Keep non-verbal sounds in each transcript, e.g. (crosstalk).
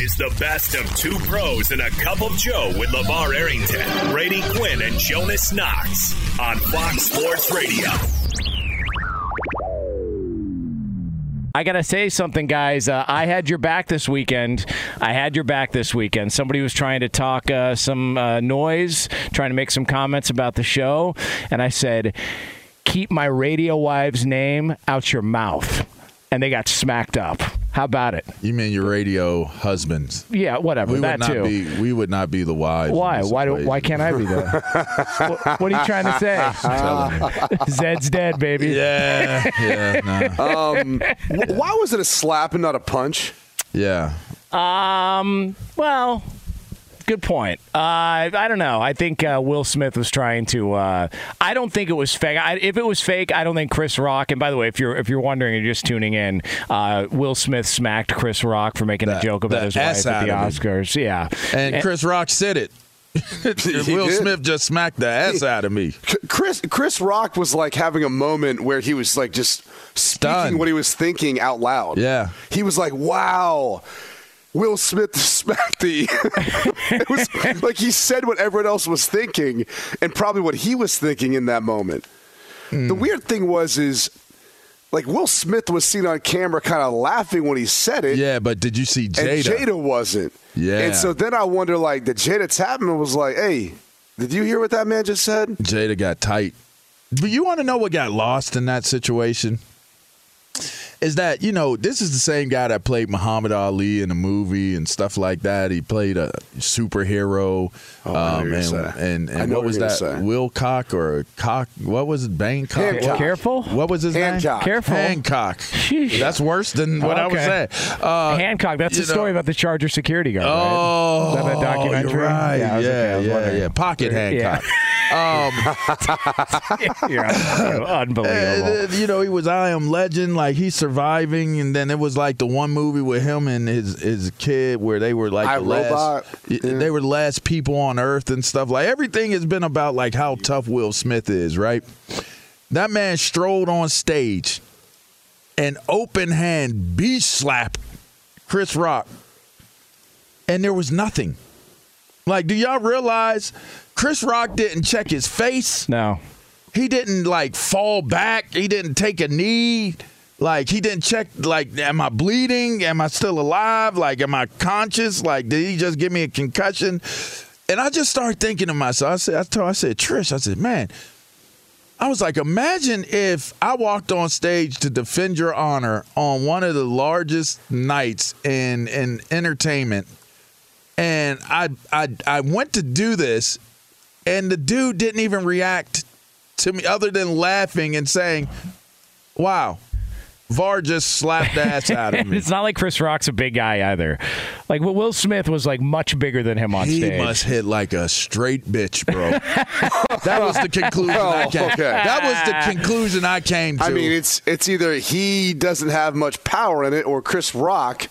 Is the best of two pros and a cup of Joe with LeVar Arrington, Brady Quinn, and Jonas Knox on Fox Sports Radio. I gotta say something, guys. Uh, I had your back this weekend. I had your back this weekend. Somebody was trying to talk uh, some uh, noise, trying to make some comments about the show, and I said, "Keep my radio wife's name out your mouth," and they got smacked up. How about it? You mean your radio husbands? Yeah, whatever. We would that not too. be. We would not be the wives. why? Why? Do, equation. why can't I be there? (laughs) what, what are you trying to say? (laughs) Zed's dead, baby. Yeah, yeah, no. Um, wh- why was it a slap and not a punch? yeah. Um. Well, good point. Uh, I don't know. I think uh, Will Smith was trying to. Uh, I don't think it was fake. I, if it was fake, I don't think Chris Rock. And by the way, if you're if you're wondering, you're just tuning in. Uh, Will Smith smacked Chris Rock for making a joke about the his wife at the out of him. Oscars. Yeah. And Chris Rock said it. (laughs) Will did. Smith just smacked the ass out of me. Chris Chris Rock was like having a moment where he was like just speaking Stunned. what he was thinking out loud. Yeah. He was like, "Wow." Will Smith smacked the. (laughs) it was like he said what everyone else was thinking, and probably what he was thinking in that moment. Hmm. The weird thing was, is like Will Smith was seen on camera, kind of laughing when he said it. Yeah, but did you see and Jada? Jada wasn't. Yeah. And so then I wonder, like, did Jada Tapman was like, "Hey, did you hear what that man just said?" Jada got tight. But you want to know what got lost in that situation? Is that you know this is the same guy that played Muhammad Ali in a movie and stuff like that. He played a superhero. Oh, I know what and, and, I and what what was that? gonna say. Will Cock or Cock? What was it? Bangcock? Hancock. Careful. What was his Hancock. name? Careful. Hancock. Sheesh. That's worse than what I was Okay. saying. Uh, Hancock. That's the you know- story about the Charger security guard. right? Oh, Is that that documentary? You're right. Yeah, I was- okay, yeah, yeah, wondering. yeah. Pocket Yeah. Hancock. Um, (laughs) You're unbelievable. Uh, you know, he was I Am Legend, like he's surviving, and then it was like the one movie with him and his his kid where they were like I, the Robot. y- Yeah. they were the last people on Earth and stuff. Like everything has been about like how tough Will Smith is, right? That man strolled on stage and open hand beach slapped Chris Rock, and there was nothing. Like, do y'all realize Chris Rock didn't check his face? no. he didn't like fall back. He didn't take a knee. Like he didn't check. Like, am I bleeding? Am I still alive? Like, am I conscious? Like, did he just give me a concussion? And I just started thinking to myself. I said, I told, I said, Trish. I said, man. I was like, imagine if I walked on stage to defend your honor on one of the largest nights in in entertainment, and I I I went to do this, and the dude didn't even react to me other than laughing and saying, "Wow." VAR just slapped the ass out of (laughs) me. it's not like Chris Rock's a big guy either. Like Will Smith was like much bigger than him on He stage. He must hit like a straight bitch, bro. (laughs) that was the conclusion I Oh, came. okay. That was the conclusion I came to. I mean, it's it's either he doesn't have much power in it, or Chris Rock,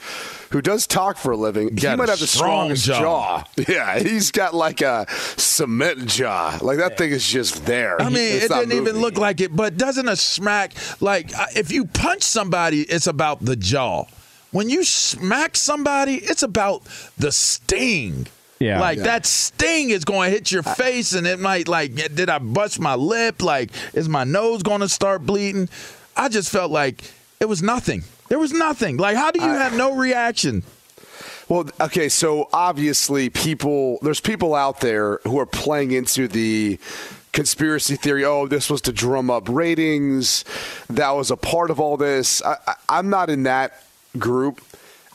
who does talk for a living, he might have the strong strongest jaw. jaw. (laughs) Yeah, he's got like a cement jaw. Like that thing is just there. I mean, It's it not didn't even look like it. But doesn't a smack like uh, if you punch somebody, it's about the jaw. When you smack somebody, it's about the sting. Yeah. like Yeah. that sting is going to hit your face, and it might like, did I bust my lip? Like, is my nose going to start bleeding? I just felt like it was nothing. There was nothing. Like, how do you have no reaction? Well, okay, so obviously people there's people out there who are playing into the conspiracy theory, oh, this was to drum up ratings, that was a part of all this. I, I, I'm not in that group.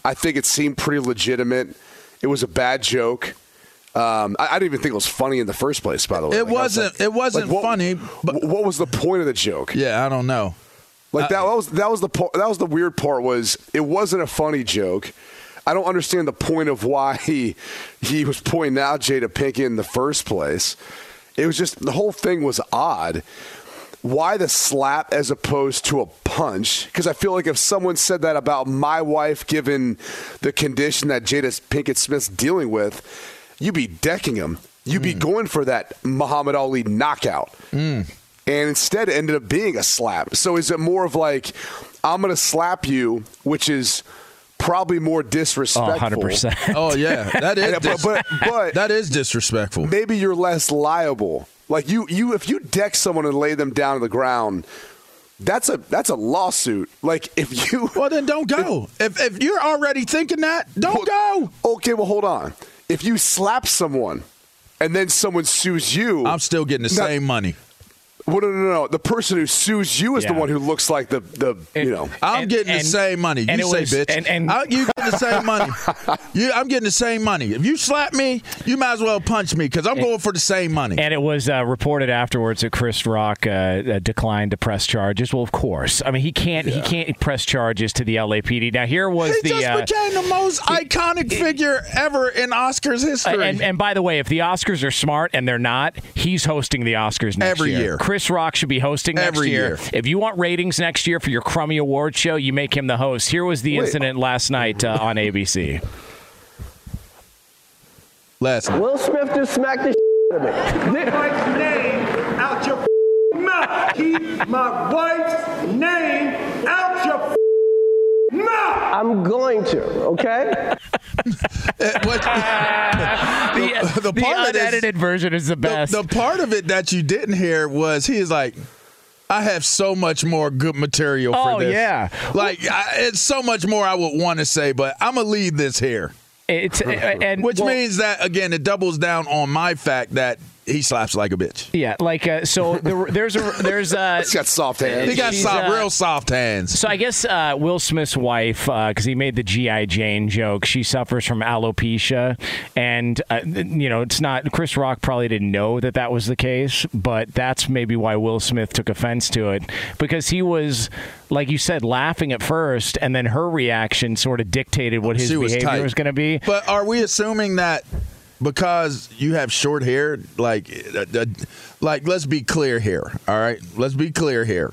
I think it seemed pretty legitimate. It was a bad joke. Um, I, I didn't even think it was funny in the first place. By the way, It Like, I was wasn't- like- it wasn't what- funny, but- what was the point of the joke? Yeah, I don't know. Like uh, that was that was the part, that was the weird part was it wasn't a funny joke. I don't understand the point of why he he was pointing out Jada Pinkett in the first place. It was just the whole thing was odd. Why the slap as opposed to a punch? Because I feel like if someone said that about my wife, given the condition that Jada Pinkett Smith's dealing with, you'd be decking him. You'd be mm. going for that Muhammad Ali knockout mm. And instead it ended up being a slap. So is it more of like I'm going to slap you, which is probably more Oh, disrespectful? 100%. Oh yeah, (laughs) that is And- but- but- but- that is disrespectful. Maybe you're less liable. Like you, you if you deck someone and lay them down on the ground, that's a that's a lawsuit. Like if you (laughs) Well, then don't go. If if you're already thinking that, don't go. Okay, well hold on. If you slap someone and then someone sues you, I'm still getting the No. same money. Well, no, no, no. The person who sues you is the one who looks like the the you know. I'm And- getting and- the same money. You and say, was- bitch. and- and- I- you getting the same money. (laughs) You, I'm getting the same money. If you slap me, you might as well punch me because I'm going for the same money. And it was uh, reported afterwards that Chris Rock uh, uh, declined to press charges. Well, of course. I mean, he can't he can't press charges to the LAPD. Now, here was he the just uh, became the most iconic figure ever in Oscars history. and, and by the way, if the Oscars are smart and they're not, he's hosting the Oscars next Every year. year. Chris Rock should be hosting next Every year. year. If you want ratings next year for your crummy award show, you make him the host. Here was the Wait. incident last night uh, on ABC. Last night. Will Smith just smacked the shit out of me. wife's name out your mouth. Keep my wife's name out your mouth. I'm going to, okay? (laughs) What- The, (laughs) the the part of unedited version is the the, best. the part of it that you didn't hear was he is like, I have so much more good material Oh, for this. yeah. Like, I, it's so much more I would want to say, but I'm going to leave this here. it's and (laughs) Which well, means that, again, it doubles down on my fact that he slaps like a bitch. yeah, like uh, so. The, there's a there's a (laughs) He's got soft hands. He got She's, soft, uh, real soft hands. So I guess uh, Will Smith's wife, because he made the GI Jane joke, she suffers from alopecia, and uh, you know it's not. Chris Rock probably didn't know that that was the case, but that's maybe why Will Smith took offense to it because he was, like you said, laughing at first, and then her reaction sort of dictated what his was behavior tight. was going to be. But are we assuming that because you have short hair, like, uh, uh, like let's be clear here, all right? Let's be clear here.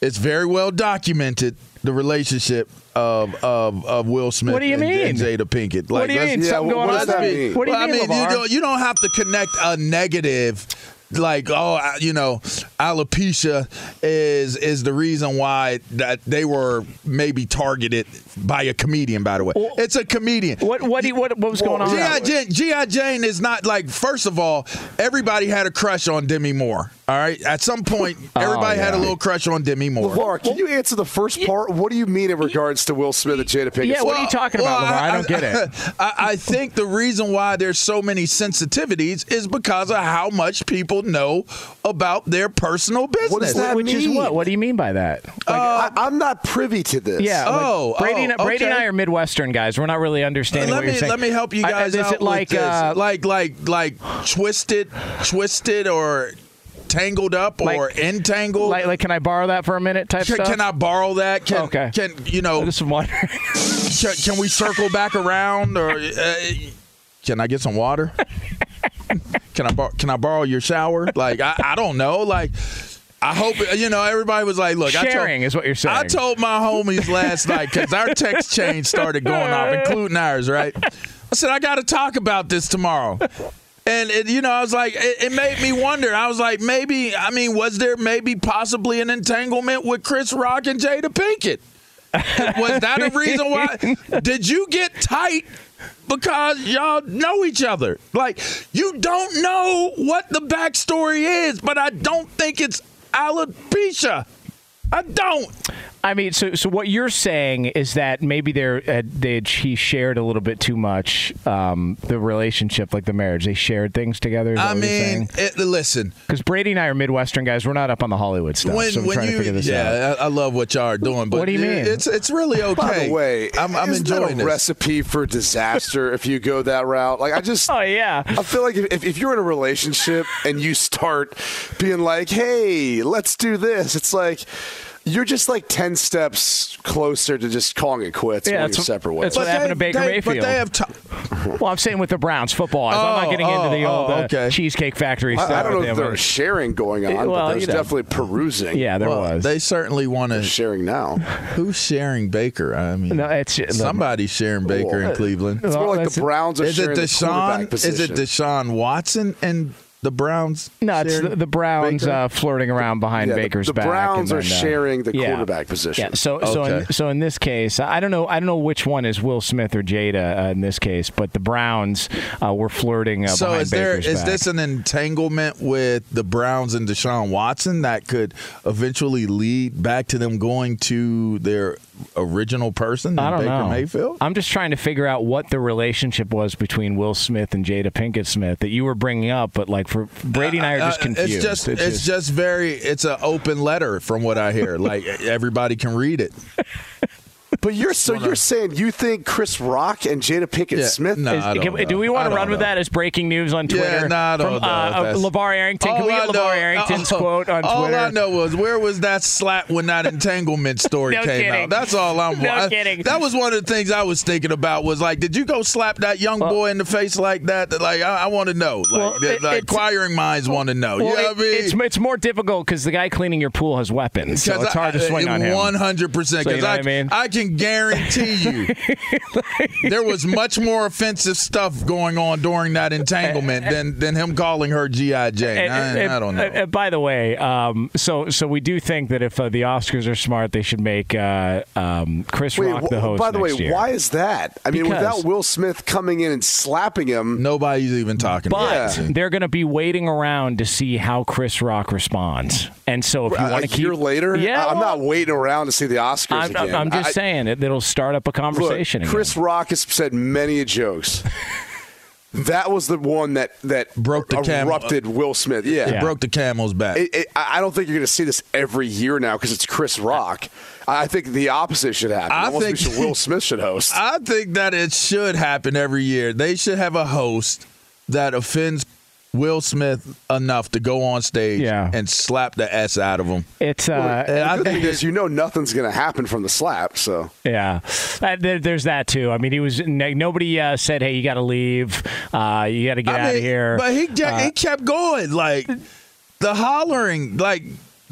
It's very well documented the relationship of of, of Will Smith What do you and, and mean? Jada Pinkett. What do you mean? yeah, Something what going does on that mean? What do you well, mean, I mean, you don't you don't have to connect a negative. Like oh, you know, alopecia is is the reason why that they were maybe targeted by a comedian. By the way, Well- it's a comedian. What what, you- what what was going on? G.I. Jane, G.I. Jane is not like, first of all, everybody had a crush on Demi Moore. All right. At some point, (laughs) everybody had a little crush on Demi Moore. LeVar, can you answer the first part? What do you mean in regards to Will Smith and Jada Pinkett? Yeah, what are you talking about, LeVar? I don't get it. (laughs) I, I think the reason why there's so many sensitivities is because of how much people know about their personal business. What does that Which is what? What do you mean by that? I, I'm not privy to this. Yeah. like, Oh, Brady, and, oh, Brady and. I are Midwestern guys. We're not really understanding let what you're me saying. let me help you I- guys is out it like with this. uh, like like like twisted, twisted or tangled up Like- or entangled. like like can I borrow that for a minute type can, stuff? can I borrow that? Can, Okay. Can you know? I just wondering. (laughs) Can, can we circle back around, or uh, can I get some water? (laughs) can I bor- can I borrow your shower? Like I, I don't know. Like I hope you know. Everybody was like, "Look, Sharing I told, is what you're saying. I told my homies last night because our text chain started going off, (laughs) including ours. Right? I said I got to talk about this tomorrow. And it, you know, I was like, it, it made me wonder. I was like, maybe, I mean, was there maybe possibly an entanglement with Chris Rock and Jada Pinkett? was that a reason why? (laughs) Did you get tight because y'all know each other? Like, you don't know what the backstory is, but I don't think it's alopecia. I don't. I mean, so so what you're saying is that maybe they're uh, they he shared a little bit too much um, the relationship, like the marriage. They shared things together. I mean, it, listen. because Brady and I are Midwestern guys. We're not up on the Hollywood stuff. When, so I'm when trying you, to figure this out. yeah, I, I love what y'all are doing. But What do you mean? It's it's really okay. By the way, I'm, I'm isn't that enjoying a this. recipe for disaster if you go that route. Like I just, (laughs) Oh yeah. I feel like if, if you're in a relationship and you start being like, "Hey, let's do this," it's like you're just like ten steps closer to just calling it quits Yeah, when that's you're what- separate ways. that's what happened to Baker they, Mayfield. But they have t- (laughs) Well, I'm saying with the Browns football. Oh, I'm not Oh, getting into the oh, old oh, uh, cheesecake factory stuff. I, I don't know if them. there's sharing going on, Well, but there's you know. definitely perusing. Yeah, there well, was. They certainly want to. sharing now. (laughs) Who's sharing Baker? I mean, no, it's somebody's sharing Baker in Cleveland. It's more like that's- the Browns are sharing. Is it sharing the quarterback Deshaun? Is it. Deshaun Watson and the Browns? No, it's the, the Browns uh, flirting around behind Yeah, Baker's the back. The Browns and are uh, sharing the yeah. quarterback position. Yeah. So so in, so in this case, I don't know. I don't know which one is Will Smith or Jada uh, in this case, but the Browns uh, were flirting uh, So behind is there Baker's is back. this an entanglement with the Browns and Deshaun Watson that could eventually lead back to them going to their original person, I don't Baker know. Mayfield? I'm just trying to figure out what the relationship was between Will Smith and Jada Pinkett Smith that you were bringing up, but like for Brady and I are just Uh, confused. It's just it's, just, very it's an open letter from what I hear. like (laughs) everybody can read it. (laughs) But you're so you're saying you think Chris Rock and Jada Pinkett Yeah, Smith? no, Is- I don't can- know. do we want to don't run with know. that as breaking news on Yeah, Twitter? no, I don't from know uh, if uh, that's- LeVar Arrington. Can All we I get know- LeVar Arrington's all- (laughs) quote on Twitter. all Twitter? I know was where was that slap when that entanglement (laughs) story No came kidding. out. That's all I'm. No I- kidding. That was one of the things I was thinking about. Was like, did you go slap that young boy in the face like that? That, Like, I, I want to know. Like, Well, that- it- like it's- inquiring minds want to know. Well, you know it- what I mean? it's it's more difficult because the guy cleaning your pool has weapons, so it's hard to swing on him. One hundred percent. So you Because know I, what I mean? I can guarantee you, (laughs) there was much more offensive stuff going on during that entanglement than than him calling her GI Jane. And- I, and- I don't know. and- and by the way, um, so so we do think that if uh, the Oscars are smart, they should make uh, um, Chris Wait, Rock the host. by the way, year. why is that? I mean, Because- without Will Smith coming in and slapping him, Nobody's even talking But about it. they're going to be waiting around to see how Chris Rock responds. And so if you want to keep year later, yeah, I- I'm well, not waiting around to see the Oscars I'm, again. I'm just I- saying it. It'll start up a Look, conversation. again. Chris Rock has said many jokes. that was the one that that Broke the cam- erupted Will Smith. Yeah. It broke the camel's back. It, it, I I don't think you're going to see this every year now because it's Chris Rock. I think the opposite should happen. I Almost think- should- Will Smith should host. (laughs) I think that it should happen every year. They should have a host that offends Will Smith enough to go on stage Yeah. and slap the S out of him. It's uh, And I the good think thing is, you know nothing's going to happen from the slap. So Yeah, uh, there, there's that too. I mean, he was nobody uh, said, "Hey, you got to leave. Uh, you got to get I out of here." But he Uh, he kept going like the hollering like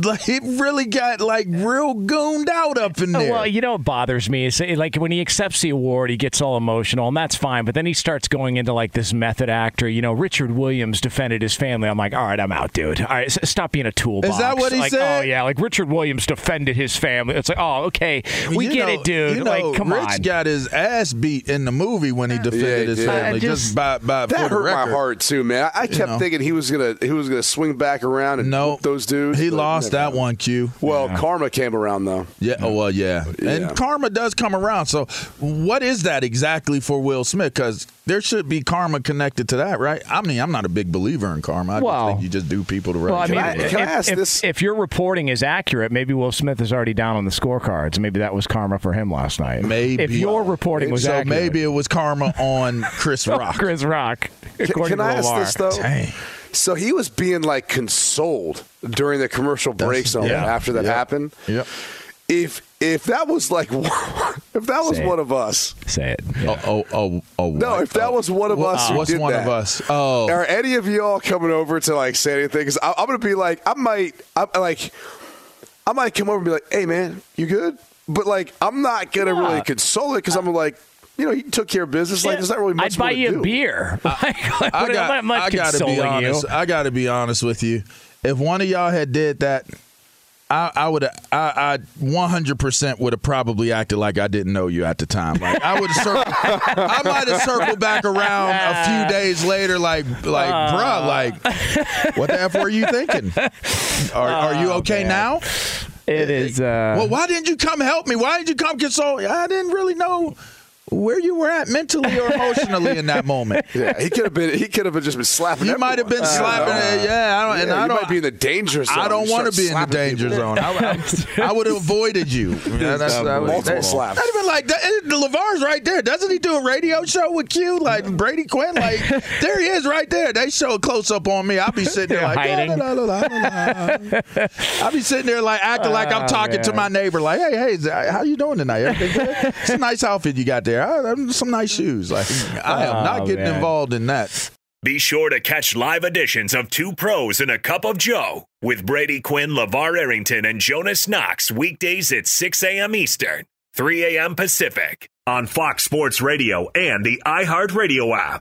like he really got like real gooned out up in uh, there. Well, you know what bothers me is like when he accepts the award, he gets all emotional, and that's fine. But then he starts going into like this method actor. You know, Richard Williams defended his family. I'm like, all right, I'm out, dude. All right, stop being a toolbox. Is that what he like, said? Oh yeah, like Richard Williams defended his family. It's like, oh okay, we You get know- it, dude. You know, like, come on. Rich on. got his ass beat in the movie when he defended Yeah, his did. family. Just, just- by, by That for the hurt my heart too, man. I, I kept know. thinking he was gonna he was gonna swing back around and No, whoop those dudes. He but lost never that one, Q. Well, karma came around though. Yeah. Oh well, yeah. Yeah. And karma does come around. So, what is that exactly for Will Smith? Because there should be karma connected to that, right? I mean, I'm not a big believer in karma. I Well- just think you just do people to right. Well, I mean, I- if, can I ask if- this? if your reporting is accurate, maybe Will Smith is already down on the scorecards. Maybe that was karma for him last night. Maybe. if your reporting was accurate. so accurate, maybe it was karma on Chris (laughs) oh, Rock. Chris Rock. Can, according can to I ask Lamar. this though? Dang. So he was being like consoled during the commercial breaks and all yeah. after that Yep. happened. Yep. If if that was like (laughs) if that was one of us, Say it. Oh, oh, oh, oh. No, what? if that was one of What- us who what's did one that. of us? Oh, are any of y'all coming over to like say anything? Because I'm gonna be like, I might, I'm like, I might come over and be like, hey man, you good? But like, I'm not gonna Yeah. really console it because I'm like, you know, he took care of business. Like, there's not really much I'd buy more to you a beer. Like, (laughs) like, I got. I'm I gotta be honest. You. I gotta be honest with you. If one of y'all had did that, I, I would. I, I 100% would have probably acted like I didn't know you at the time. Like I would have. Circled, (laughs) I might have circled back around a few days later, like, like, bruh, like, what the f were you thinking? (laughs) Are, are you okay now? It is. Uh, Well, why didn't you come help me? Why didn't you come console? me? I didn't really know where you were at mentally or (laughs) emotionally in that moment. Yeah, he could have been. He could have just been slapping. You might have been everyone. slapping it. Yeah, I don't, and I you don't. might be in the danger zone. I don't want to be in the danger people. zone. I, I, I would have avoided you. (laughs) Yeah, that's, that was- Multiple that- slaps. Not even like that. and Levar's right there. Doesn't he do a radio show with Q? Like Brady Quinn? Like (laughs) there he is right there. They show a close up on me. I'll be sitting there like "La, la, la, la, la." I'll be sitting there like acting like I'm Oh, talking to my neighbor. Like hey hey, how you doing tonight? Everything good? It's a nice outfit you got there. "Ah, them Some nice shoes. Like I am not Oh, getting man. involved in that. Be sure to catch live editions of Two Pros and a Cup of Joe with Brady Quinn, LeVar Arrington, and Jonas Knox weekdays at 6 a.m. Eastern, 3 a.m. Pacific on Fox Sports Radio and the iHeartRadio app.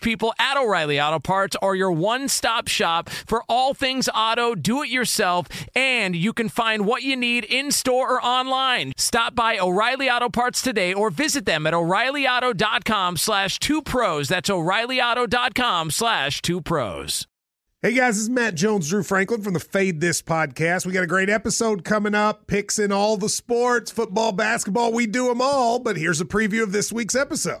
people at O'Reilly Auto Parts are your one stop shop for all things auto, do it yourself, and you can find what you need in store or online. Stop by O'Reilly Auto Parts today or visit them at o'ReillyAuto.com slash two pros. That's o'ReillyAuto.com slash two pros. Hey guys, this is Matt Jones, Drew Franklin from the Fade This podcast. We got a great episode coming up, picks in all the sports, football, basketball, we do them all. But here's a preview of this week's episode.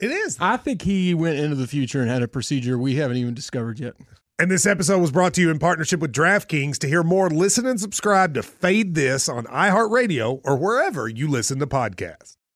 It is. I think he went into the future and had a procedure we haven't even discovered yet. And this episode was brought to you in partnership with DraftKings. To hear more, listen and subscribe to Fade This on iHeartRadio or wherever you listen to podcasts.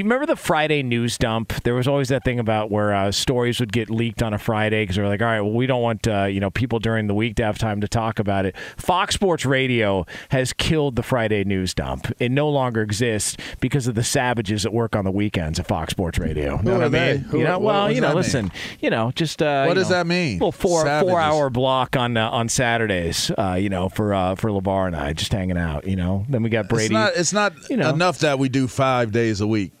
You remember the Friday news dump? There was always that thing about where uh, stories would get leaked on a Friday because they're like, all right, well, we don't want uh, you know people during the week to have time to talk about it. Fox Sports Radio has killed the Friday news dump. It no longer exists because of the savages that work on the weekends at Fox Sports Radio. Who know what I mean? Who- you know, what- well, what you know, listen, mean? you know, just uh, What does know, that mean? Well, four Savages. four hour block on uh, on Saturdays. Uh, you know, for uh, for Levar and I just hanging out. You know, then we got Brady. It's not. It's not you know. enough that we do five days a week.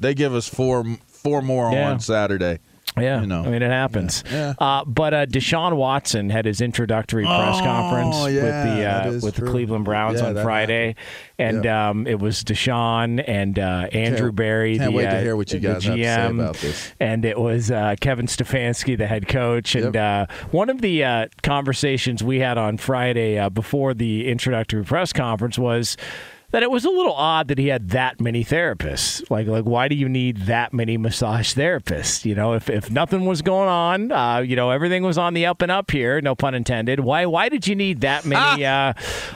They give us four four more Yeah. on Saturday. Yeah, You know. I mean it happens. Yeah. Uh, but uh, Deshaun Watson had his introductory press Oh, conference with the uh, with the. Cleveland Browns Yeah, on Friday, and um, it was Deshaun and uh, Andrew Can't- Berry. can't the, wait to uh, hear what you guys have GM, about this. And it was uh, Kevin Stefanski, the head coach, and uh, one of the uh, conversations we had on Friday uh, before the introductory press conference was that it was a little odd that he had that many therapists. Like, like why do you need that many massage therapists? You know, if, if nothing was going on, uh, you know, everything was on the up and up here, no pun intended. Why why did you need that many uh,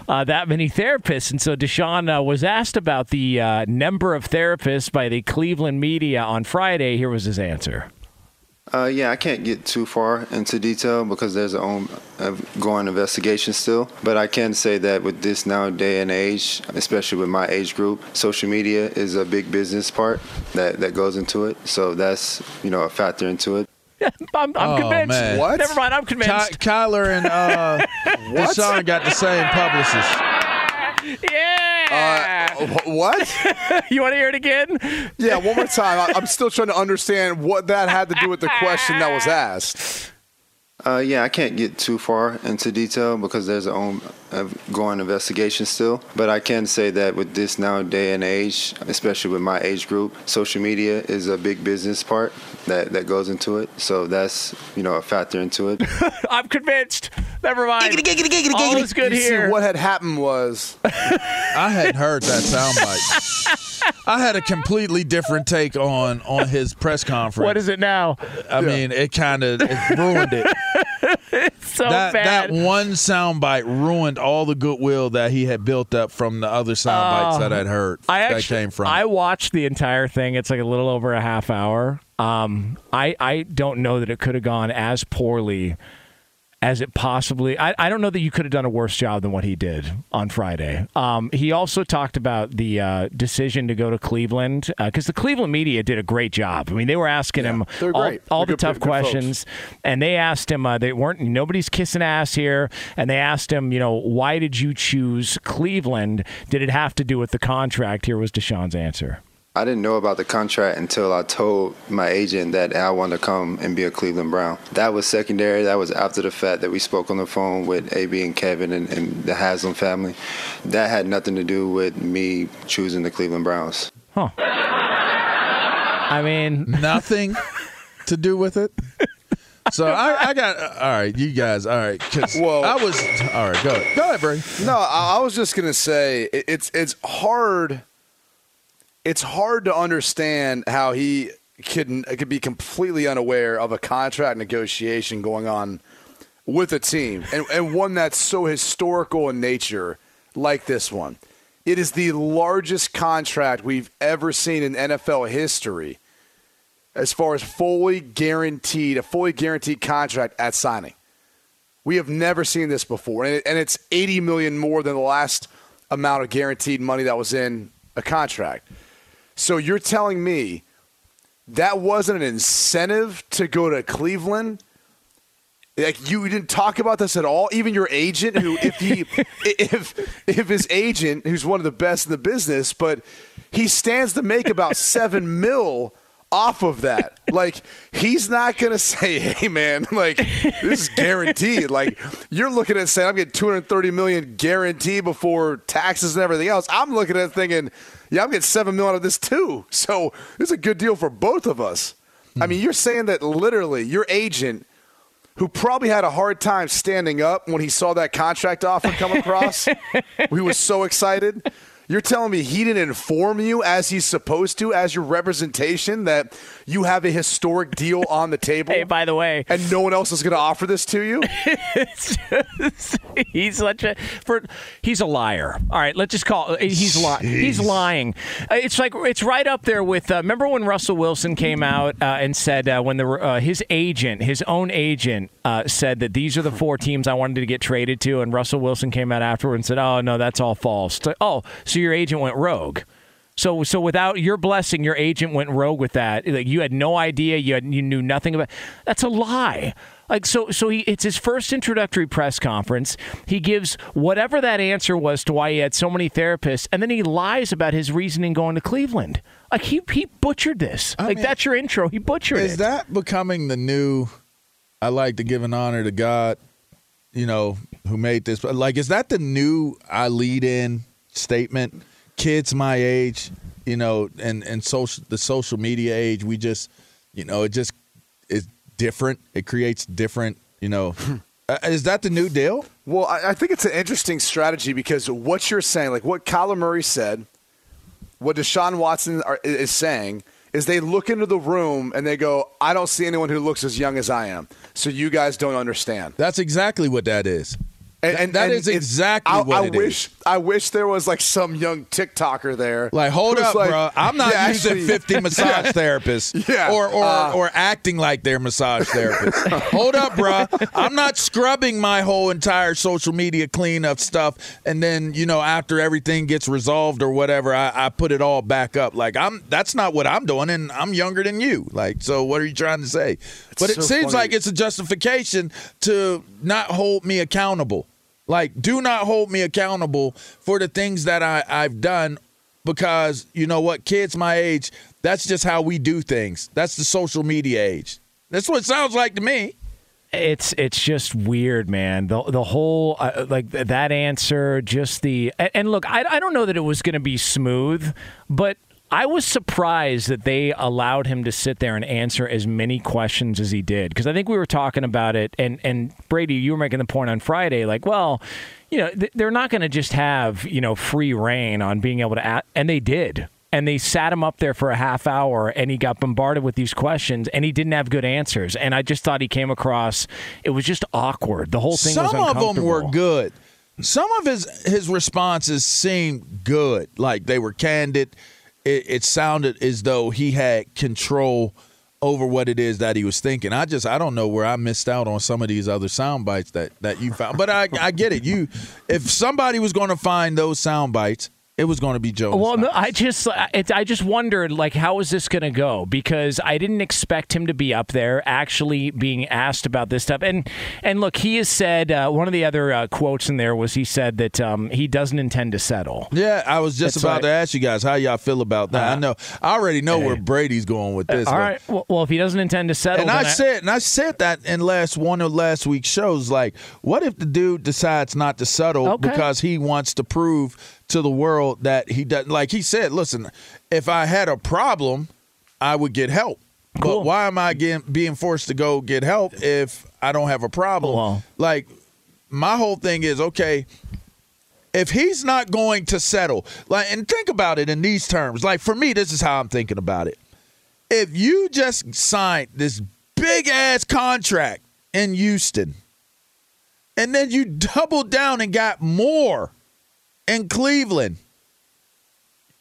uh, that many therapists? And so Deshaun uh, was asked about the uh, number of therapists by the Cleveland media on Friday. Here was his answer. Uh, yeah, I can't get too far into detail because there's an own uh, investigation still. But I can say that with this now day and age, especially with my age group, social media is a big business part that, that goes into it. So that's you know a factor into it. (laughs) I'm, I'm Oh, convinced. man. What? Never mind. I'm convinced. Ky- Kyler and uh, (laughs) Deshaun got the same publicist. Yeah. Uh, wh- what? (laughs) you want to hear it again? Yeah, one more time. I, I'm still trying to understand what that had to do with the question that was asked. Uh, yeah, I can't get too far into detail because there's an own uh, investigation still. But I can say that with this now day and age, especially with my age group, social media is a big business part that, that goes into it. So that's you know a factor into it. (laughs) I'm convinced. Never mind. All is good You here. See, what had happened was (laughs) I hadn't heard that soundbite. I had a completely different take on on his press conference. What is it now? I mean, it kind of ruined it. (laughs) (laughs) So that bad. that one soundbite ruined all the goodwill that he had built up from the other soundbites that I'd heard I that actually, came from. I watched the entire thing. It's like a little over a half hour. Um, I I don't know that it could have gone as poorly as it possibly. I, I don't know that you could have done a worse job than what he did on Friday. Um, he also talked about the uh, decision to go to Cleveland because the Cleveland media did a great job. I mean, they were asking him all, all the good- tough questions, and they asked him. Uh, they weren't nobody's kissing ass here, and they asked him, you know, why did you choose Cleveland? Did it have to do with the contract? Here was Deshaun's answer. I didn't know about the contract until I told my agent that I wanted to come and be a Cleveland Brown. That was secondary. That was after the fact that we spoke on the phone with AB and Kevin and, and the Haslam family. That had nothing to do with me choosing the Cleveland Browns. Huh. I mean, (laughs) nothing to do with it. So I, I got all right, you guys. All right, 'cause Well- I was all right. Go ahead, go ahead, Bray. No, I, I was just gonna say it, it's it's hard. It's hard to understand how he could could be completely unaware of a contract negotiation going on with a team, and and one that's so historical in nature, like this one. It is the largest contract we've ever seen in NFL history, as far as fully guaranteed a fully guaranteed contract at signing. We have never seen this before, and, it, and it's 80 million more than the last amount of guaranteed money that was in a contract. So you're telling me that wasn't an incentive to go to Cleveland? Like you didn't talk about this at all. Even your agent, who if he (laughs) if if his agent, who's one of the best in the business, but he stands to make about (laughs) seven mil off of that. Like he's not gonna say, "Hey man, (laughs) like this is guaranteed." Like you're looking at saying, "I'm getting 230 million guaranteed before taxes and everything else." I'm looking at thinking, "Yeah, I'm getting seven mil out of this too." So this is a good deal for both of us. I hmm. mean, you're saying that literally your agent who probably had a hard time standing up when he saw that contract offer come across. (laughs) he was so excited. You're telling me he didn't inform you as he's supposed to, as your representation, that you have a historic deal on the (laughs) table? Hey, by the way, and no one else is going to offer this to you? (laughs) just, he's such a for he's a liar. All right, let's just call he's li- he's lying. Uh, It's like it's right up there with. Uh, remember when Russell Wilson came out uh, and said uh, when the uh, his agent, his own agent, uh, said that these are the four teams I wanted to get traded to, and Russell Wilson came out afterward and said, "Oh no, that's all false." So- oh, so your agent went rogue. So, so without your blessing, your agent went rogue with that. Like you had no idea, you had, you knew nothing about. That's a lie. Like so, so he it's his first introductory press conference. He gives whatever that answer was to why he had so many therapists, and then he lies about his reasoning going to Cleveland. Like he he butchered this. like that's your intro. He butchered Is it. that becoming the new? I like to give an honor to God, you know, who made this. But like, is that the new I lead in statement? Kids my age, you know, and and social the social media age, we just, you know, it just is different. It creates different, you know. uh, is that the new deal? Well, I, I think it's an interesting strategy because what you're saying, like what Kyler Murray said, what Deshaun Watson are, is saying, is they look into the room and they go, I don't see anyone who looks as young as I am. So you guys don't understand. That's exactly what that is. And, That- and that and is exactly I, what I it wish, I wish there was like some young TikToker there. Like, hold up, like, bro. I'm not "Yeah, using actually- (laughs) 50 massage therapists (laughs) Yeah. or or, Uh, or acting like they're massage therapists. hold up, bro. I'm not scrubbing my whole entire social media clean of stuff and then, you know, after everything gets resolved or whatever, I, I put it all back up. Like I'm that's not what I'm doing and I'm younger than you. Like, so what are you trying to say? but it so seems funny. like it's a justification to not hold me accountable. Like, do not hold me accountable for the things that I, I've done because you know what, kids my age, that's just how we do things. That's the social media age. That's what it sounds like to me. It's it's just weird, man. The the whole uh, like that answer, just the and, look, I I don't know that it was going to be smooth, but I was surprised that they allowed him to sit there and answer as many questions as he did because I think we were talking about it and and Brady, you were making the point on Friday, like, well, you know, th- they're not going to just have you know free reign on being able to, and they did and they sat him up there for a half hour and he got bombarded with these questions and he didn't have good answers and i just thought he came across it was just awkward the whole thing Some of them were good. Some of his his responses seemed good, like they were candid. It, it sounded as though he had control over what it is that he was thinking. I just I don't know where I missed out on some of these other sound bites that that you found. But I I get it. You if somebody was going to find those sound bites, it was going to be Joe. Well, no, I just it, I just wondered like how is this going to go because I didn't expect him to be up there actually being asked about this stuff. And and look, he has said uh, one of the other uh, quotes in there was he said that um, he doesn't intend to settle. Yeah, I was just It's about like- to ask you guys how y'all feel about that. I know I already know where Brady's going with this. All but- Well, well, if he doesn't intend to settle, And I then said, and I said that in last one of last week's shows. Like, what if the dude decides not to settle Okay. because he wants to prove to the world that he doesn't? Like he said, listen, if I had a problem, I would get help. But why am I getting, being forced to go get help if I don't have a problem? like, my whole thing is okay. If he's not going to settle, like, and think about it in these terms. Like for me, this is how I'm thinking about it if you just signed this big ass contract in Houston and then you doubled down and got more in Cleveland,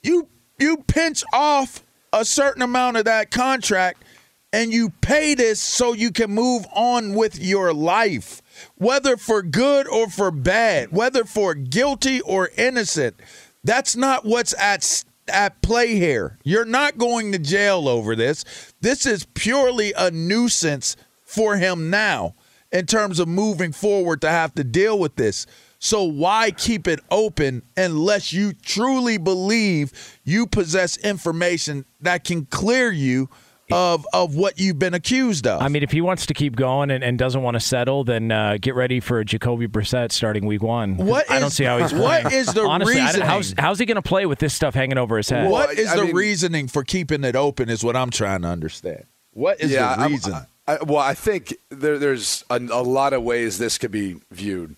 you you pinch off a certain amount of that contract and you pay this so you can move on with your life whether for good or for bad whether for guilty or innocent. That's not what's at at play here. You're not going to jail over this. This is purely a nuisance for him now in terms of moving forward to have to deal with this so why keep it open unless you truly believe you possess information that can clear you of of what you've been accused of? I mean, if he wants to keep going and, and doesn't want to settle, then uh, get ready for Jacoby Brissett starting week one. What I don't see how he's (laughs) what playing. is the Honestly, reasoning? how's, how's he going to play with this stuff hanging over his head? what is I the mean- reasoning for keeping it open? Is what I'm trying to understand. What is the reason? I, well, I think there, there's a, a lot of ways this could be viewed.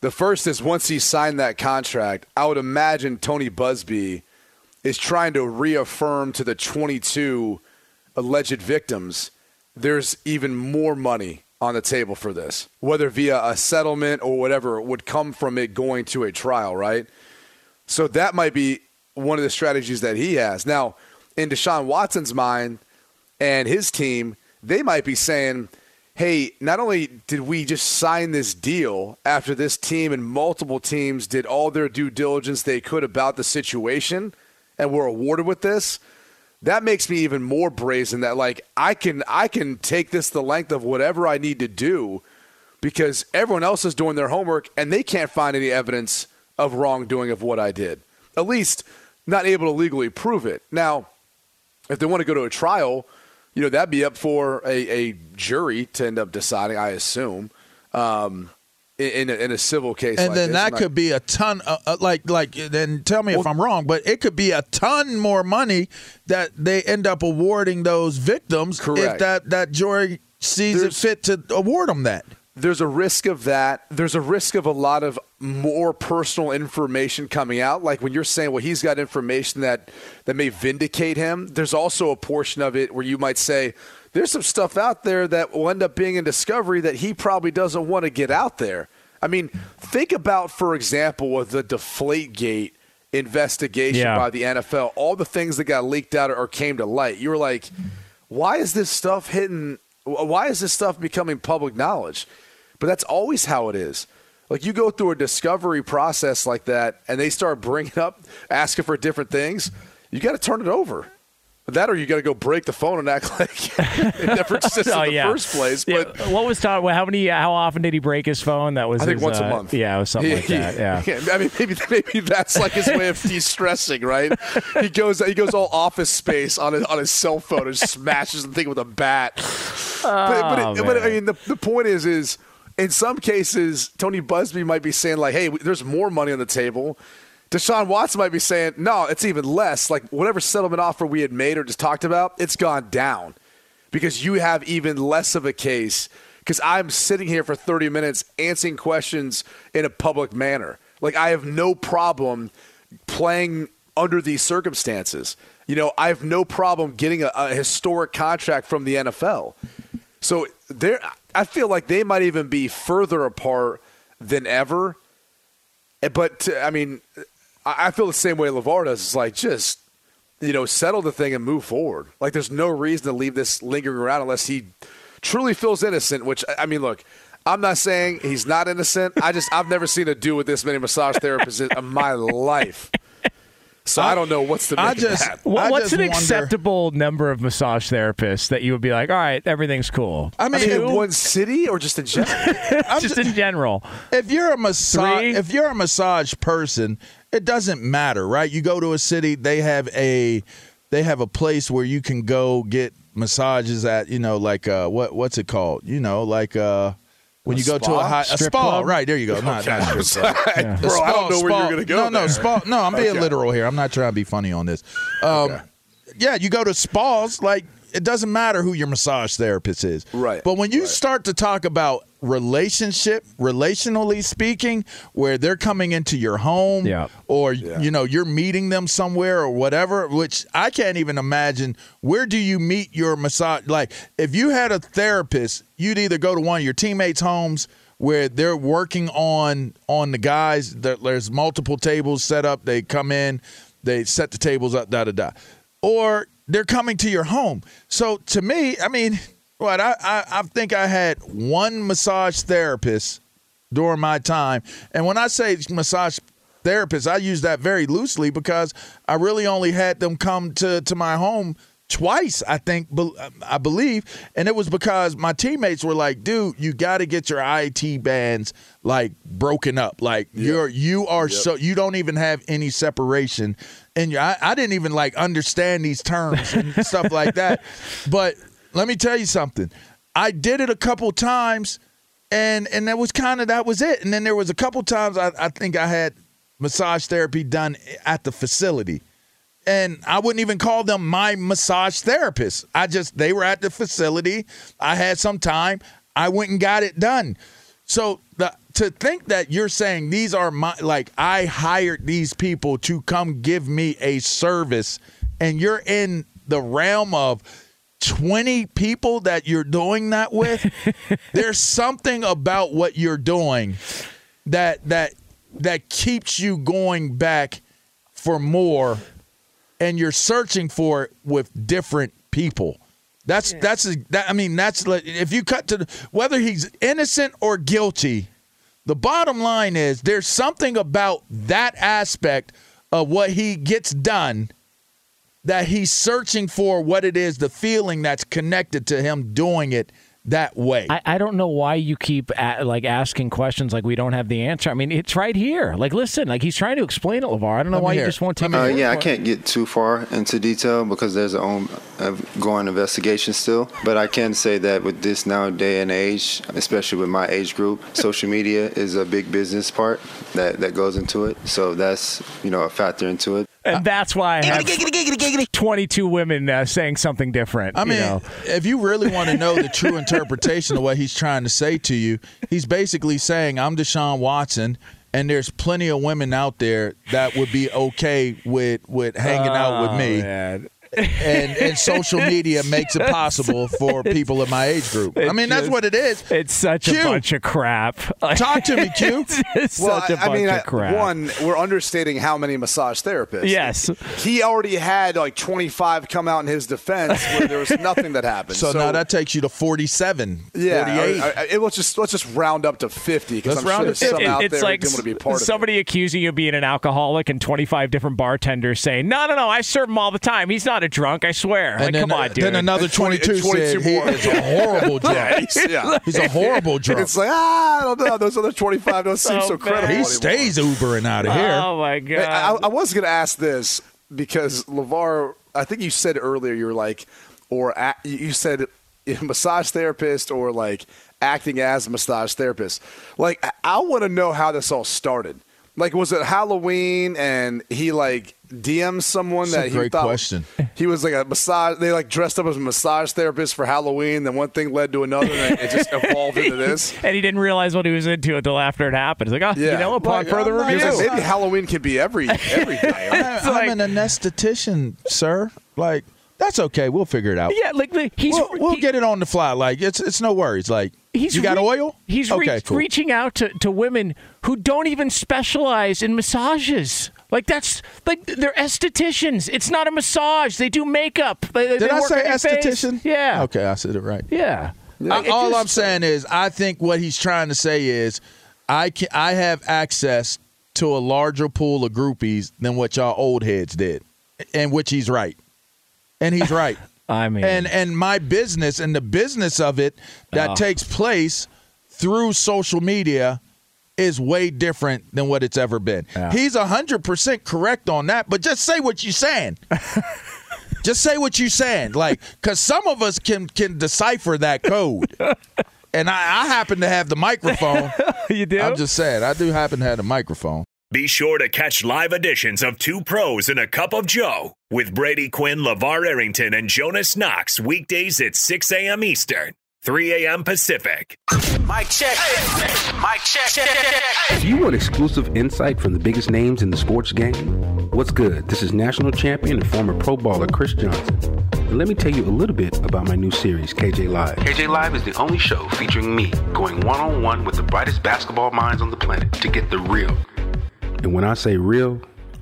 The first is once he signed that contract, I would imagine Tony Buzbee is trying to reaffirm to the 22 alleged victims there's even more money on the table for this, whether via a settlement or whatever would come from it going to a trial, right? So that might be one of the strategies that he has. Now, in Deshaun Watson's mind and his team, they might be saying, hey, not only did we just sign this deal after this team and multiple teams did all their due diligence they could about the situation and were awarded with this, that makes me even more brazen that like I can I can take this the length of whatever I need to do because everyone else is doing their homework and they can't find any evidence of wrongdoing of what I did. At least not able to legally prove it. Now, if they want to go to a trial, you know, that'd be up for a, a jury to end up deciding, I assume, um, in, in, a, in a civil case. and like then this. that I- could be a ton uh, uh, like like then tell me if i'm wrong but it could be a ton more money that they end up awarding those victims if that that jury sees There's- it fit to award them that there's a risk of that. There's a risk of a lot of more personal information coming out. Like when you're saying, well, he's got information that that may vindicate him. There's also a portion of it where you might say, there's some stuff out there that will end up being in discovery that he probably doesn't want to get out there. I mean, think about, for example, with the Deflategate investigation Yeah. by the NFL, all the things that got leaked out or came to light. You were like, why is this stuff hitting? Why is this stuff becoming public knowledge? But that's always how it is. Like you go through a discovery process like that, and they start bringing up, asking for different things. You got to turn it over. That, or you got to go break the phone and act (laughs) like it never (laughs) existed Oh, in the yeah. first place. Yeah, But what was Todd? How many? How often did he break his phone? That was I think his, once a uh, month. Yeah, it was something like (laughs) that. Yeah. I mean, maybe maybe that's like his way of de-stressing, right? He goes he goes all office space on his on his cell phone and smashes the thing with a bat. but but, Oh, it, but I mean, the, the point is is in some cases, Tony Buzbee might be saying like, "Hey, there's more money on the table." Deshaun Watson might be saying, "No, it's even less. Like whatever settlement offer we had made or just talked about, it's gone down because you have even less of a case." Because I'm sitting here for 30 minutes answering questions in a public manner. Like I have no problem playing under these circumstances. You know, I have no problem getting a, a historic contract from the NFL. So there, I feel like they might even be further apart than ever. Eh, But I mean, I feel the same way LeVar does. It's like just you know, settle the thing and move forward. Like, there's no reason to leave this lingering around unless he truly feels innocent. Which I mean, look, I'm not saying he's not innocent. I just I've never seen a dude with this many massage therapists in my life. So I, don't know what's the. I just- that. What- I what's just an wonder- acceptable number of massage therapists that you would be like, all right, everything's cool? I I mean, mean, in one city or just in general? (laughs) I'm just in general. if you're a massage if you're a massage person it doesn't matter right you go to a city they have a they have a place where you can go get massages at you know like uh what what's it called you know like uh when A you go to a spa? high a Strip spa club? right there you go (laughs) Okay. not I strip club. A Bro, I don't know where you're gonna go. no no there. spa no i'm being Okay. literal here i'm not trying to be funny on this um yeah you go to spas like it doesn't matter who your massage therapist is Right, but when you right. start to talk about relationship relationally speaking where they're coming into your home Yeah. or Yeah. you know you're meeting them somewhere or whatever which i can't even imagine where do you meet your massage like if you had a therapist you'd either go to one of your teammates homes where they're working on on the guys there's multiple tables set up they come in they set the tables up da da da or they're coming to your home so to me i mean what i i, I think i had one massage therapist during my time. And when I say massage therapist, I use that very loosely because I really only had them come to, to my home twice, I think, I believe. And it was because my teammates were like, dude, you got to get your IT bands like broken up. Like you're, you are so, you don't even have any separation. And I, I didn't even like understand these terms and stuff like that. (laughs) But let me tell you something. I did it a couple times and and that was kind of that was it. And then there was a couple times I, I think I had massage therapy done at the facility, and I wouldn't even call them my massage therapist. I just they were at the facility. I had some time. I went and got it done. So the, to think that you're saying these are my like I hired these people to come give me a service, and you're in the realm of 20 people that you're doing that with (laughs) there's something about what you're doing that that that keeps you going back for more and you're searching for it with different people. That's that's a, that i mean that's like- if you cut to the, whether he's innocent or guilty the bottom line is there's something about that aspect of what he gets done that he's searching for what it is, the feeling that's connected to him doing it that way. I, I don't know why you keep a like asking questions like we don't have the answer. I mean, it's right here. Like, listen, like he's trying to explain it, LeVar. I don't know Let me why you just it. won't take. Uh, yeah, I for it. can't get too far into detail because there's an own uh, investigation still. But I can say that with this now day and age, especially with my age group, (laughs) social media is a big business part that, that goes into it. So that's you know a factor into it. and that's why I have 22 women uh, saying something different. I you mean, know? if you really want to know the true (laughs) interpretation of what he's trying to say to you, he's basically saying, I'm Deshaun Watson. And there's plenty of women out there that would be okay with with hanging out with Oh, me, man. And and social media makes it possible for (laughs) people in my age group. I mean, that's what it is. It's such a Q. bunch of crap. (laughs) Talk to me, Q. (laughs) it's Well, such a I, I bunch mean, of I- crap. one, we're understating how many massage therapists. Yes. He already had like 25 come out in his defense where there was nothing that happened. So, now that takes you to 47, yeah, 48. I- I- it- let's just let's just round up to 50 because Let's I'm round sure to there's some 50. out it's there like who to be part of it. somebody accusing you of being an alcoholic and 25 different bartenders saying, no, no, no, I serve him all the time. He's not a drunk, I swear. And like, then, come on, dude. then another And 20 22, said 22 he more. is a horrible (laughs) drunk. Yeah, he's, yeah. He's a horrible (laughs) drunk. It's like ah, I don't know. Those other 25 don't (laughs) seem So so credible. he anymore. stays Ubering out of here. Oh, my Hey, I, God. I was going to ask this because LeVar, I think you said earlier you were like, or a, you said massage therapist or like acting as a massage therapist. Like, I- I want to know how this all started. Like, was it Halloween and he like DM'd someone That's a that he great thought question. he was like a massage? They like dressed up as a massage therapist for Halloween. Then one thing led to another, and it just evolved into this. (laughs) and he didn't realize what he was into until after it happened. He's like, oh, Yeah. you know, upon Right, further I'm He was review. like, maybe Halloween can be every (laughs) every day. I, I'm like- an anesthetician, sir. Like that's okay. We'll figure it out. yeah, like the- he's we'll, we'll he- get it on the fly. Like it's it's no worries. Like He's you got re- oil? He's okay. re- cool. reaching out to, to women who don't even specialize in massages. Like that's like they're estheticians. It's not a massage. They do makeup. They, Did they I work say on your face. esthetician? Yeah. Okay, I said it right. Yeah. I- It all just- I'm saying is, I think what he's trying to say is, I can I have access to a larger pool of groupies than what y'all old heads did, and which he's right, and he's right. (laughs) I mean, and and my business and the business of it that Oh. takes place through social media is way different than what it's ever been. Yeah. He's hundred percent correct on that, but just say what you're saying. (laughs) just say what you're saying, like because some of us can can decipher that code. And I, I happen to have the microphone. (laughs) you do? I'm just saying, I do happen to have the microphone. Be sure to catch live editions of Two Pros and a Cup of Joe with Brady Quinn, LeVar Arrington, and Jonas Knox weekdays at 6 a.m. Eastern, 3 a.m. Pacific. Mike check. Mike check. Do you want exclusive insight from the biggest names in the sports game? What's good? This is national champion and former pro baller Chris Johnson. And let me tell you a little bit about my new series, KJ Live. KJ Live is the only show featuring me going one on one with the brightest basketball minds on the planet to get the real. And when I say real,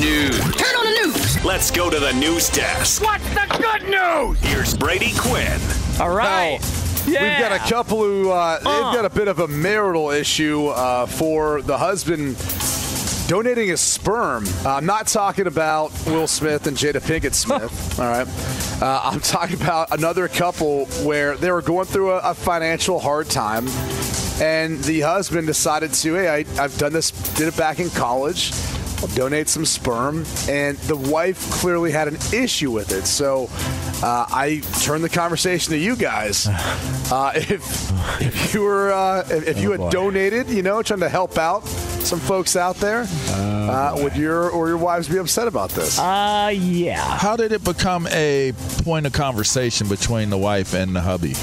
News. Turn on the news. Let's go to the news desk. What's the good news? Here's Brady Quinn. All right. Yeah. We've got a couple who uh, they've got a bit of a marital issue uh, for the husband donating his sperm. Uh, I'm not talking about Will Smith and Jada Pinkett (laughs) Smith. all right, uh, I'm talking about another couple where they were going through a, a financial hard time, and the husband decided to, hey, I, I've done this, did it back in college. I'll donate some sperm, and the wife clearly had an issue with it. So uh, I turned the conversation to you guys. (sighs) Uh, if if you were uh, if, if you Oh, had boy. donated, you know, trying to help out some folks out there, uh, would your or your wives be upset about this? Uh, yeah. How did it become a point of conversation between the wife and the hubby?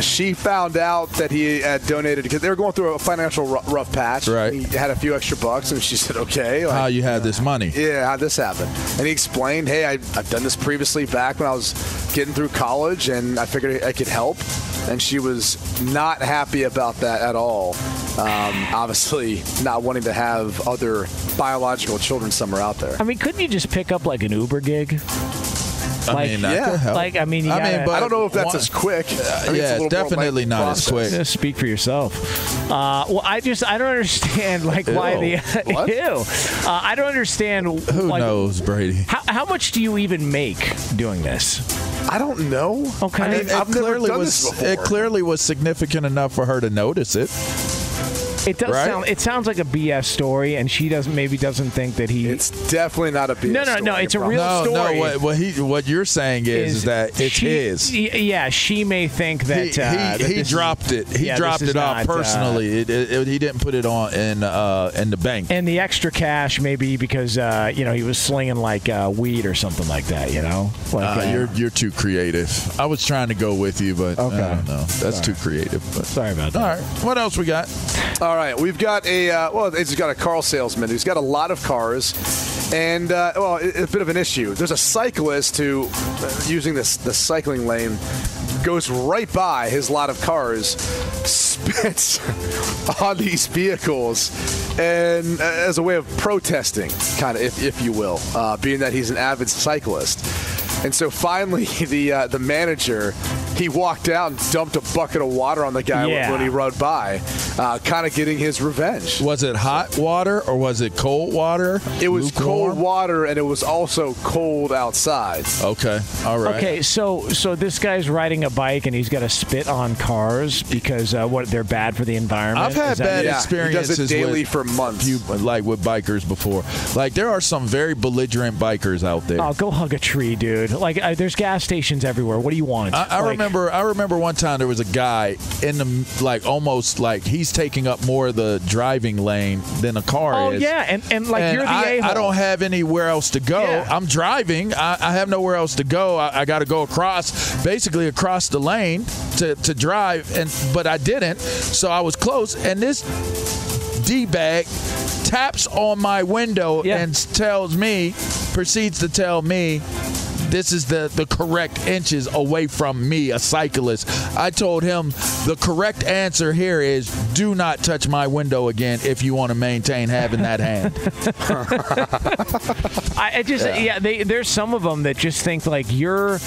She found out that he had donated because they were going through a financial ru- rough patch. Right. He had a few extra bucks, and she (laughs) said, "Okay." like, How you had this money? Yeah, how'd this happened?" And he explained, hey, I, I've done this previously back when I was getting through college, and I figured I could help. And she was not happy about that at all. Um, obviously, not wanting to have other biological children somewhere out there. I mean, couldn't you just pick up like an Uber gig? I Like- mean, Yeah. Like, I mean, you I gotta- mean, but I don't know if that's one- as quick. I think it's a yeah, it's definitely lengthy not as quick. Just speak for yourself. Uh, well, I just I don't understand like why the (laughs) What? ew. Uh, I don't understand Who like, knows, Brady? How, how much do you even make doing this? I don't know. Okay. I mean, It I've never clearly done was. this before. It clearly was significant enough for her to notice it. It does Right? sound. It sounds like a BS story, and she doesn't maybe doesn't think that he. It's definitely not a BS No, no, no, story, it's a real promise. no, story. no. What, what he, what you're saying is, is that it's she- his. Yeah, she may think that he, uh, he, that he this is- dropped it. He yeah, dropped it off not, uh, personally. it, it, it- he didn't put it on in uh, in the bank. and the extra cash maybe because uh, you know he was slinging like uh, weed or something like that. You know, like Uh, you're you're too creative. I was trying to go with you, but Okay. I don't know. That's too creative. But sorry about that. all right, what else we got? All right, we've got a uh, well, it's got a car salesman who's got a lot of cars, and uh, well, it's a bit of an issue. There's a cyclist who, uh, using this the cycling lane, goes right by his lot of cars, (laughs) spits on these vehicles, and uh, as a way of protesting, kind of, if, if you will, uh, being that he's an avid cyclist. And so finally, (laughs) the uh, the manager he walked out and dumped a bucket of water on the guy Yeah. when he rode by, uh, kind of getting his revenge. Was it hot water or was it cold water? It was Lukewarm? cold water and it was also cold outside. Okay, all right. Okay, so so this guy's riding a bike and he's got to spit on cars because uh, what they're bad for the environment. I've had Is that bad it? Yeah, he experiences does it daily with for months. few- like with bikers before. Like there are some very belligerent bikers out there. Oh, go hug a tree, dude! Like, uh, there's gas stations everywhere. What do you want? I, I Like, remember. I remember one time there was a guy in the like almost like he's taking up more of the driving lane than a car Oh is. yeah, and and like And you're the I, a-hole. I don't have anywhere else to go. Yeah. I'm driving. I, I have nowhere else to go. I, I got to go across, basically across the lane to, to drive, and but I didn't. So I was close, and this d bag taps on my window Yeah. and tells me, proceeds to tell me. This is the, the correct inches away from me, a cyclist. I told him the correct answer here is do not touch my window again if you want to maintain having that hand. (laughs) I, I just yeah, they, there's some of them that just think like you're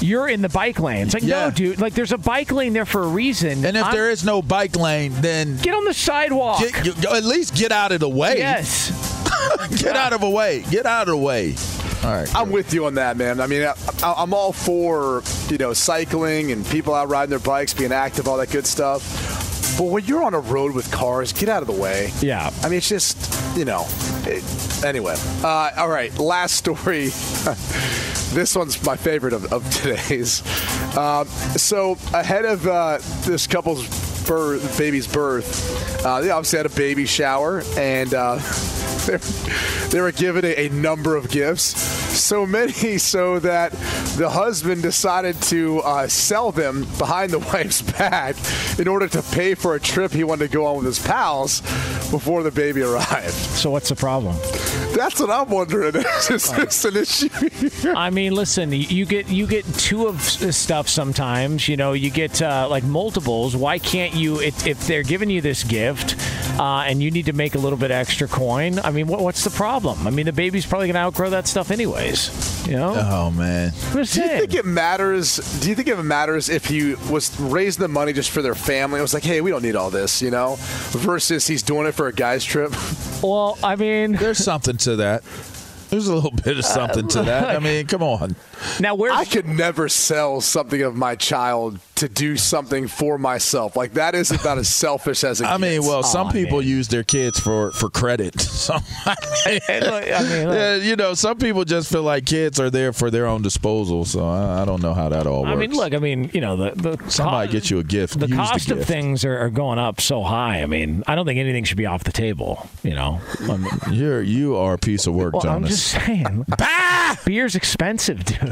you're in the bike lane. It's like Yeah. no, dude. Like there's a bike lane there for a reason. And if I'm- there is no bike lane, then get on the sidewalk. get, at least get out of the way. yes. (laughs) Get out of the way. Get out of the way. All right. I'm with you on that, man. I mean, I, I'm all for you know cycling and people out riding their bikes, being active, all that good stuff. But when you're on a road with cars, get out of the way. Yeah. I mean, it's just you know. It, anyway, uh, all right. Last story. (laughs) this one's my favorite of, of today's. (laughs) Um, so ahead of uh, this couple's birth, baby's birth, uh, they obviously had a baby shower and. Uh, (laughs) they were given a, a, number of gifts, so many (laughs) so that the husband decided to uh, sell them behind the (laughs) wife's back in order to pay for a trip he wanted to go on with his pals before the baby arrived. So what's the problem? That's what I'm wondering. Is this an issue? I mean, listen, you get you get two of stuff sometimes. You know, you get uh, like multiples. Why can't you? If, if they're giving you this gift uh, and you need to make a little bit extra coin, I mean, what, what's the problem? I mean, the baby's probably going to outgrow that stuff anyways. You know? Oh man. Do you think it matters? Do you think it matters if he was raising the money just for their family? It was like, hey, we don't need all this, you know, versus he's doing it for a guy's trip. (laughs) Well, I mean, there's something to that. There's a little bit of something to that. (laughs) I mean, come on. Now, where I could never sell something of my child to do something for myself. Like that is about as selfish as it I mean, gets. well, some people use their kids for for credit. (laughs) Some, I mean, look. (laughs) yeah, you know, some people just feel like kids are there for their own disposal. So I, I don't know how that all works. I mean, look, I mean, you know, the, the somebody co- get you a gift. the use cost the of gift. things are, are going up so high. I mean, I don't think anything should be off the table. You know, I mean, You're you are a piece of work, well, I'm Jonas. just saying, (laughs) beer's expensive, dude.